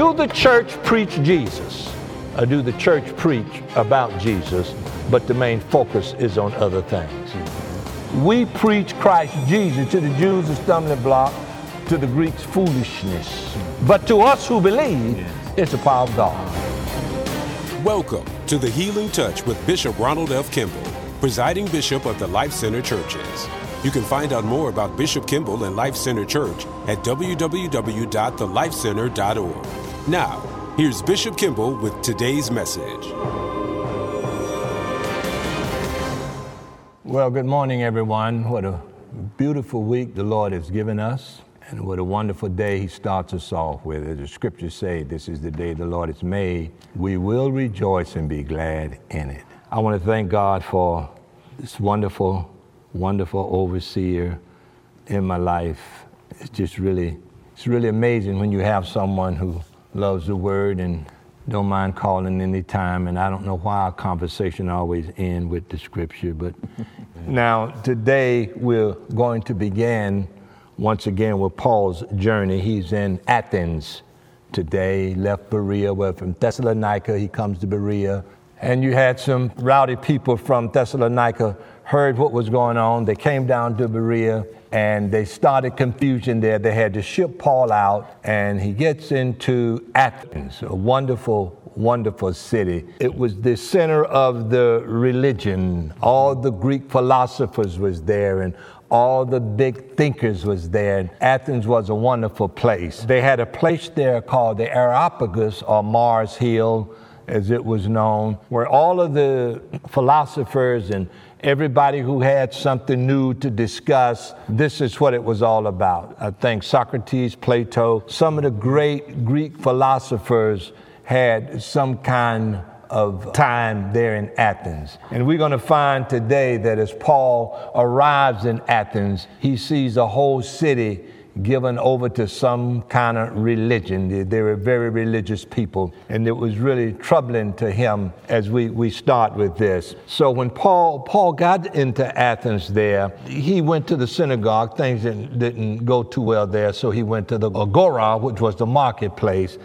Do the church preach Jesus? Or do the church preach about Jesus, but the main focus is on other things? We preach Christ Jesus to the Jews a stumbling block, to the Greeks foolishness. But to us who believe, it's the power of God. Welcome to the Healing Touch with Bishop Ronald F. Kimble, presiding bishop of the Life Center Churches. You can find out more about Bishop Kimble and Life Center Church at www.thelifecenter.org. Now, here's Bishop Kimble with today's message. Well, good morning, everyone. What a beautiful week the Lord has given us, and what a wonderful day He starts us off with. As the scriptures say, this is the day the Lord has made. We will rejoice and be glad in it. I want to thank God for this wonderful wonderful overseer in my life. It's just really, it's really amazing when you have someone who loves the word and don't mind calling any time. And I don't know why our conversation always end with the scripture, but now today we're going to begin once again with Paul's journey. He's in Athens today. Left Berea. Well, from Thessalonica, he comes to Berea. And you had some rowdy people from Thessalonica heard what was going on. They came down to Berea and they started confusion there. They had to ship Paul out, and he gets into Athens, a wonderful, wonderful city. It was the center of the religion. All the Greek philosophers was there, and all the big thinkers was there. And Athens was a wonderful place. They had a place there called the Areopagus or Mars Hill, as it was known, where all of the philosophers and everybody who had something new to discuss, this is what it was all about. I think Socrates, Plato, some of the great Greek philosophers had some kind of time there in Athens. And we're going to find today that as Paul arrives in Athens, he sees a whole city given over to some kind of religion. They, they, were very religious people, and it was really troubling to him as we, we start with this. So when Paul Paul got into Athens there, he went to the synagogue. Things didn't, didn't go too well there, so he went to the agora, which was the marketplace,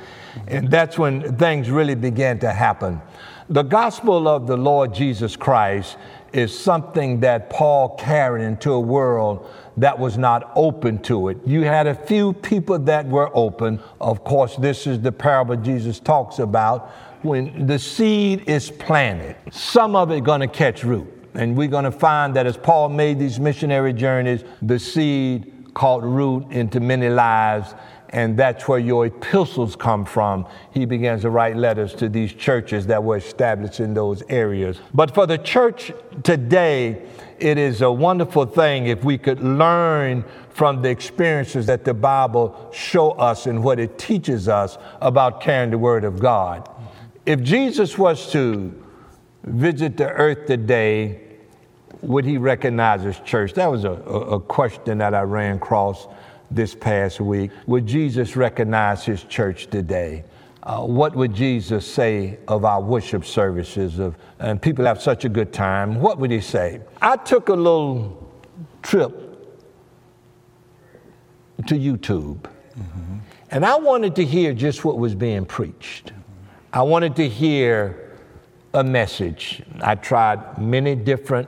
and that's when things really began to happen. The gospel of the Lord Jesus Christ is something that Paul carried into a world that was not open to it. You had a few people that were open. Of course, this is the parable Jesus talks about when the seed is planted. Some of it going to catch root. And we're going to find that as Paul made these missionary journeys, the seed caught root into many lives and that's where your epistles come from. He begins to write letters to these churches that were established in those areas. But for the church today, it is a wonderful thing if we could learn from the experiences that the Bible show us and what it teaches us about carrying the word of God. If Jesus was to visit the earth today, would he recognize his church? That was a, a, question that I ran across this past week. Would Jesus recognize his church today? Uh, what would Jesus say of our worship services? Of, and people have such a good time. What would he say? I took a little trip to YouTube, mm-hmm. and I wanted to hear just what was being preached. I wanted to hear a message. I tried many different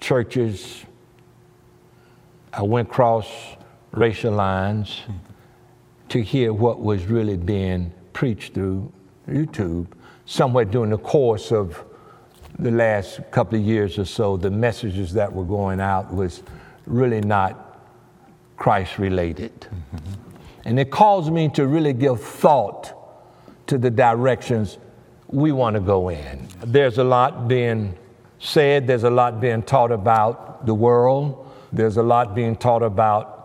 churches, I went across racial lines to hear what was really being preached through YouTube. Somewhere during the course of the last couple of years or so, the messages that were going out was really not Christ related. Mm-hmm. And it caused me to really give thought to the directions we want to go in. There's a lot being said, there's a lot being taught about the world there's a lot being taught about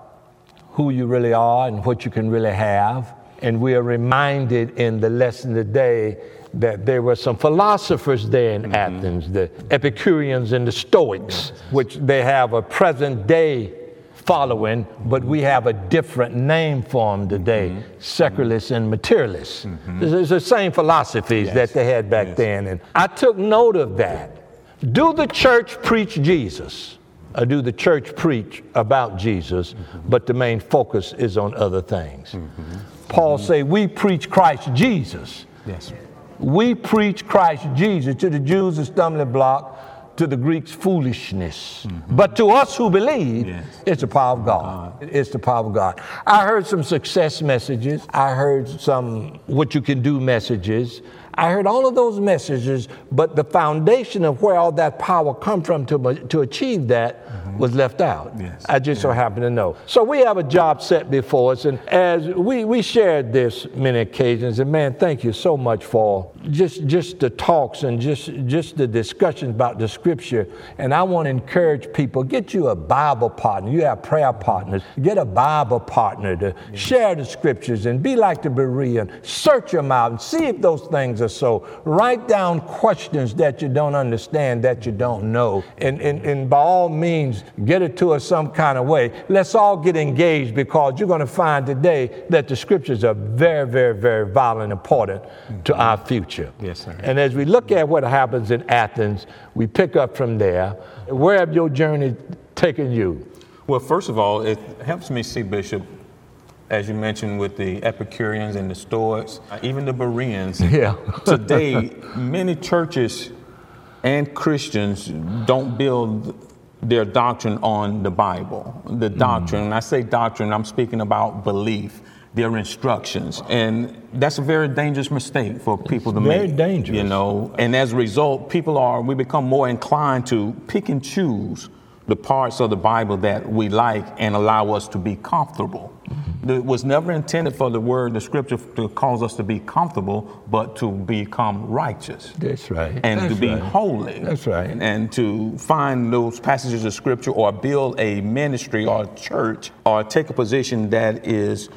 who you really are and what you can really have. And we are reminded in the lesson today that there were some philosophers there in mm-hmm. Athens, the Epicureans and the Stoics, which they have a present day following, but we have a different name for them today mm-hmm. secularists and materialists. Mm-hmm. It's, the same philosophies yes. that they had back yes. then. And I took note of that. Do the church preach Jesus? Or do the church preach about Jesus, mm-hmm. but the main focus is on other things. Mm-hmm. Paul mm-hmm. say, we preach Christ Jesus. Yes. We preach Christ Jesus to the Jews a stumbling block, to the Greeks foolishness. Mm-hmm. But to us who believe, yes. it's the power of God. God. It's the power of God. I heard some success messages. I heard some what you can do messages. I heard all of those messages, but the foundation of where all that power come from to, to achieve that mm-hmm. was left out. Yes. I just yeah. so happen to know. So we have a job set before us, and as we, we shared this many occasions, and man, thank you so much for just just the talks and just just the discussions about the scripture. And I want to encourage people: get you a Bible partner. You have prayer partners. Get a Bible partner to yeah. share the scriptures and be like the Berean. Search them out and see if those things or so. Write down questions that you don't understand, that you don't know, and, and, and by all means, get it to us some kind of way. Let's all get engaged because you're going to find today that the scriptures are very, very, very vital and important mm-hmm. to our future. Yes, sir. And as we look at what happens in Athens, we pick up from there. Where have your journey taken you? Well, first of all, it helps me see, Bishop, as you mentioned, with the Epicureans and the Stoics, even the Bereans. Yeah. today, many churches and Christians don't build their doctrine on the Bible. The mm. doctrine, mm. I say doctrine, I'm speaking about belief, their instructions. And that's a very dangerous mistake for people it's to very make. Very dangerous. You know, and as a result, people are, we become more inclined to pick and choose the parts of the Bible that we like and allow us to be comfortable. Mm-hmm. It was never intended for the word, the scripture, to cause us to be comfortable, but to become righteous. That's right. And That's to be right. holy. That's right. And to find those passages of scripture or build a ministry or a church or take a position that is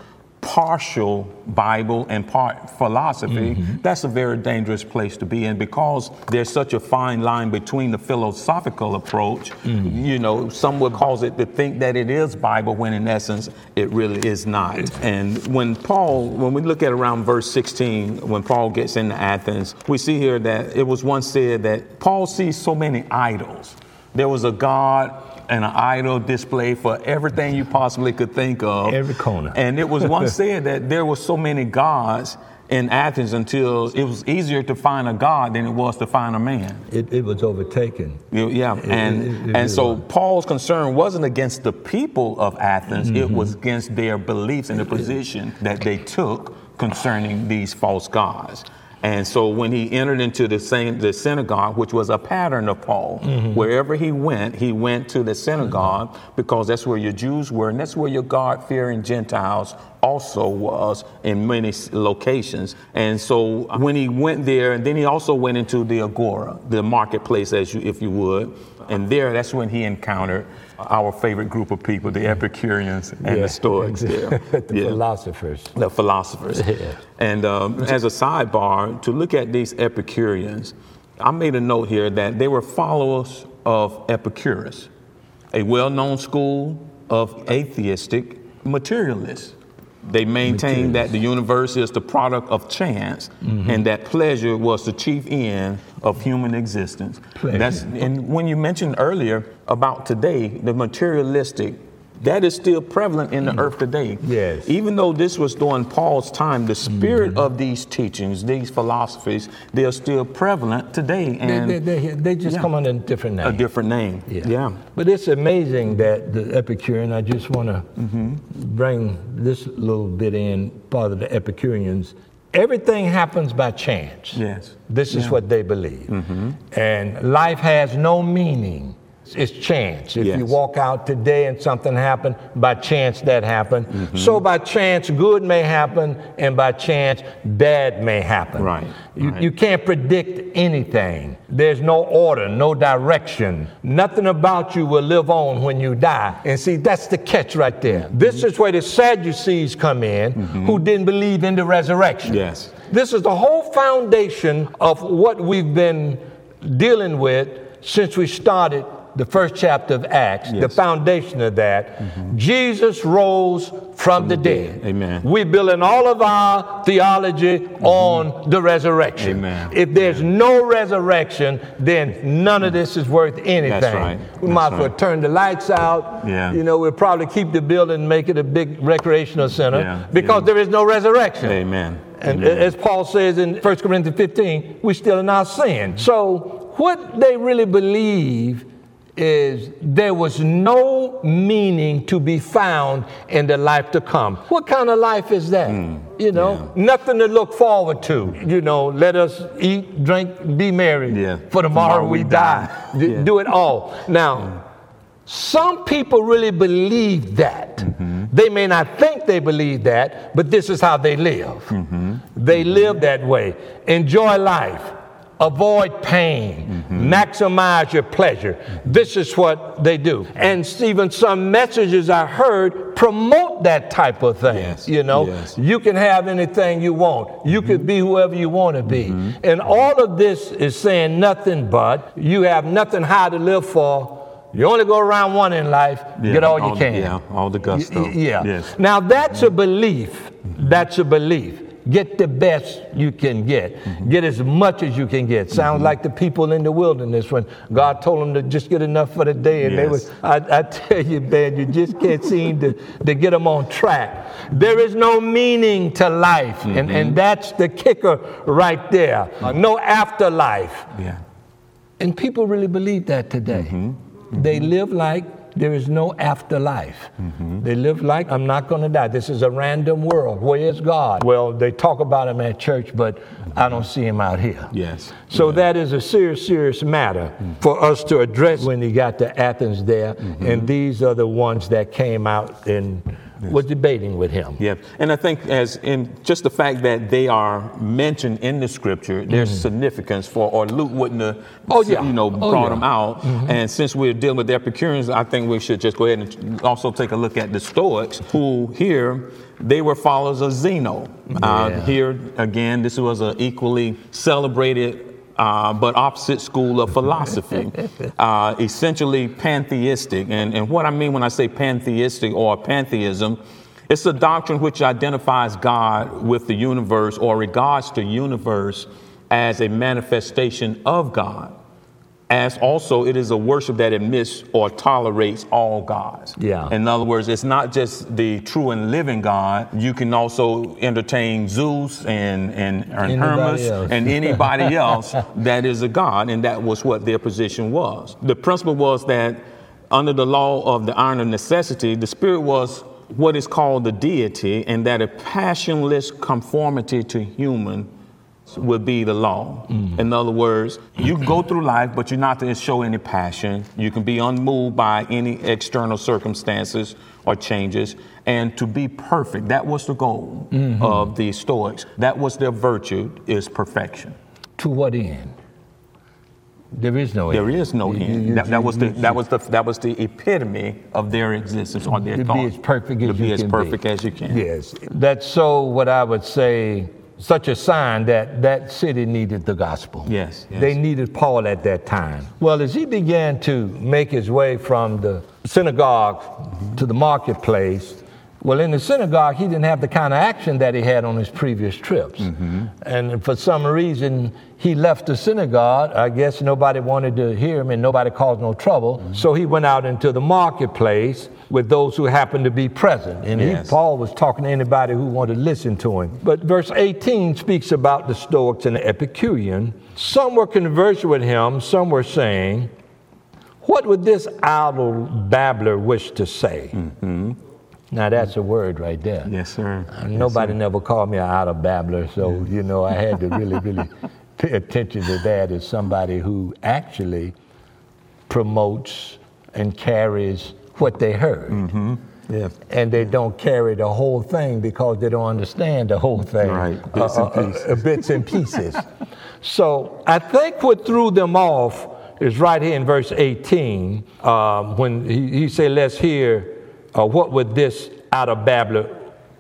partial Bible and part philosophy, mm-hmm. that's a very dangerous place to be in because there's such a fine line between the philosophical approach. Mm-hmm. You know, some would cause it to think that it is Bible when in essence it really is not. And when Paul, when we look at around verse 16, when Paul gets into Athens, we see here that it was once said that Paul sees so many idols. There was a God and an idol display for everything you possibly could think of. Every corner. And it was once said that there were so many gods in Athens until it was easier to find a God than it was to find a man. It, it was overtaken. Yeah, and it, it, and so was. Paul's concern wasn't against the people of Athens; mm-hmm. it was against their beliefs and the position that they took concerning these false gods. And so when he entered into the, same, the synagogue, which was a pattern of Paul, mm-hmm. wherever he went, he went to the synagogue mm-hmm. because that's where your Jews were, and that's where your God fearing Gentiles also was in many locations. And so when he went there, and then he also went into the agora, the marketplace, as you, if you would. And there, that's when he encountered our favorite group of people, the Epicureans and yeah. the Stoics. The yeah. philosophers. The philosophers. Yeah. And um, as a sidebar, to look at these Epicureans, I made a note here that they were followers of Epicurus, a well known school of atheistic materialists. They maintained that the universe is the product of chance mm-hmm. and that pleasure was the chief end of human existence. Pleasure. That's, and when you mentioned earlier about today, the materialistic that is still prevalent in the mm. earth today. Yes. Even though this was during Paul's time, the spirit mm. of these teachings, these philosophies, they are still prevalent today. And they, they, they, they just yeah. come under a different name. A different name. Yeah. yeah. But it's amazing that the Epicurean, I just want to mm-hmm. bring this little bit in, part of the Epicureans. Everything happens by chance. Yes. This is what they believe. Mm-hmm. And life has no meaning it's chance. If yes. you walk out today and something happened, by chance that happened. Mm-hmm. So by chance, good may happen, and by chance, bad may happen. Right. You, right. you can't predict anything. There's no order, no direction. Nothing about you will live on when you die. And see, that's the catch right there. Mm-hmm. This is where the Sadducees come in, mm-hmm. who didn't believe in the resurrection. Yes. This is the whole foundation of what we've been dealing with since we started the first chapter of Acts, the foundation of that, mm-hmm. Jesus rose from, the, dead. Amen. We're building all of our theology mm-hmm. on the resurrection. Amen. If there's no resurrection, then none of mm. this is worth anything. right. We That's might as well right. turn the lights out. Yeah. You know, we'll probably keep the building, and make it a big recreational center Yeah, because yeah. there is no resurrection. Amen. And Amen. as Paul says in 1 Corinthians 15, we're still in our sin. So, what they really believe is there was no meaning to be found in the life to come. What kind of life is that? Hmm. you know, nothing to look forward to. You know, let us eat, drink, be merry. Yeah. For tomorrow, we, die. D- Yeah. Do it all. Now, some people really believe that. Mm-hmm. They may not think they believe that, but this is how they live. Mm-hmm. They live that way. Enjoy life. Avoid pain. Mm-hmm. Maximize your pleasure. This is what they do. And even some messages I heard promote that type of thing. Yes, You know, yes. you can have anything you want. You could mm-hmm. be whoever you want to be. Mm-hmm. And all of this is saying nothing but you have nothing high to live for. You only go around one in life, Yeah, get all you can. yeah, all the gusto. Y- y- Yeah. Yes. Now that's a belief. That's a belief. Get the best you can get. Mm-hmm. Get as much as you can get. Sounds mm-hmm. like the people in the wilderness when God told them to just get enough for the day. And they was, I, I tell you, man, you just can't seem to, to get them on track. There is no meaning to life. And, mm-hmm. and that's the kicker right there. Uh, no afterlife. Yeah. And people really believe that today. They live like there is no afterlife. Mm-hmm. They live like I'm not going to die. This is a random world. Where is God? Well, they talk about him at church, but I don't see him out here. Yes. So that is a serious, serious matter mm. for us to address when he got to Athens there. Mm-hmm. And these are the ones that came out and was debating with him. Yeah, and I think as in just the fact that they are mentioned in the scripture, there's significance for, or Luke wouldn't have, Oh, yeah. you know, Oh, brought yeah. them out. And since we're dealing with the Epicureans, I think we should just go ahead and also take a look at the Stoics, who here they were followers of Zeno. Uh, here again, this was an equally celebrated. Uh, but opposite school of philosophy, uh, essentially pantheistic. And, and what I mean when I say pantheistic or pantheism, it's a doctrine which identifies God with the universe or regards the universe as a manifestation of God, as also it is a worship that admits or tolerates all gods. Yeah. In other words, it's not just the true and living God. You can also entertain Zeus and, and, and Hermes else. and anybody else that is a God, and that was what their position was. The principle was that under the law of the iron of necessity, the spirit was what is called the deity, and that a passionless conformity to human would be the law. Mm-hmm. In other words, you go through life, but you're not to show any passion. You can be unmoved by any external circumstances or changes, and to be perfect. That was the goal mm-hmm. of the Stoics. That was their virtue, is perfection. To what end? There is no There end. is no You- end. you- that, that was the that was the that was the epitome of their existence or their to thought. be as perfect as you can. to be as perfect be. as you can. Yes, that's so what I would say. Such a sign that that city needed the gospel. Yes, yes. they needed Paul at that time. Well, as he began to make his way from the synagogue to the marketplace, well, in the synagogue, he didn't have the kind of action that he had on his previous trips. Mm-hmm. And for some reason, he left the synagogue. I guess nobody wanted to hear him and nobody caused no trouble. Mm-hmm. So he went out into the marketplace with those who happened to be present. And he, Paul was talking to anybody who wanted to listen to him. But verse 18 speaks about the Stoics and the Epicurean. Some were conversing with him, some were saying, What would this idle babbler wish to say? Mm-hmm. Now that's a word right there. Yes, sir. Nobody never called me an idle babbler, so you know I had to really, really pay attention to that as somebody who actually promotes and carries what they heard. Yeah. And they don't carry the whole thing because they don't understand the whole thing. Right, bits and pieces. uh, bits and pieces. so I think what threw them off is right here in verse 18 um, when he, he said, Let's hear uh, what would this out of babbler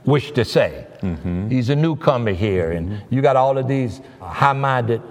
wish to say. Mm-hmm. He's a newcomer here, and you got all of these high minded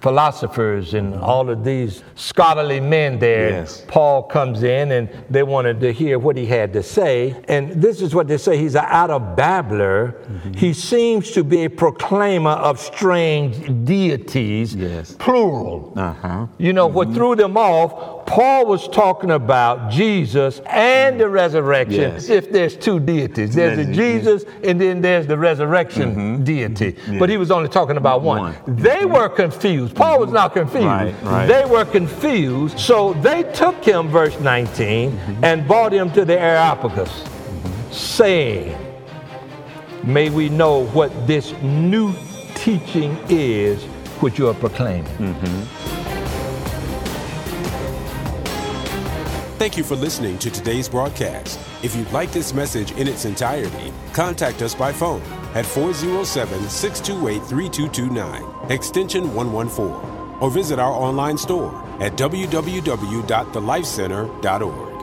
philosophers and all of these scholarly men there. Yes. Paul comes in and they wanted to hear what he had to say. And this is what they say he's an out of babbler. Mm-hmm. He seems to be a proclaimer of strange deities, Yes. plural. Uh-huh. You know, what threw them off, Paul was talking about Jesus and the resurrection. Yes. If there's two deities, there's the There's- Jesus and then there's the resurrection mm-hmm. deity. But he was only talking about one. One. They were confused. Paul was not confused. Right, right. They were confused. So they took him, verse 19, mm-hmm. and brought him to the Areopagus, saying, May we know what this new teaching is which you are proclaiming. Mm-hmm. Thank you for listening to today's broadcast. If you'd like this message in its entirety, contact us by phone at 407 628 3229, extension 114, or visit our online store at www.thelifecenter.org.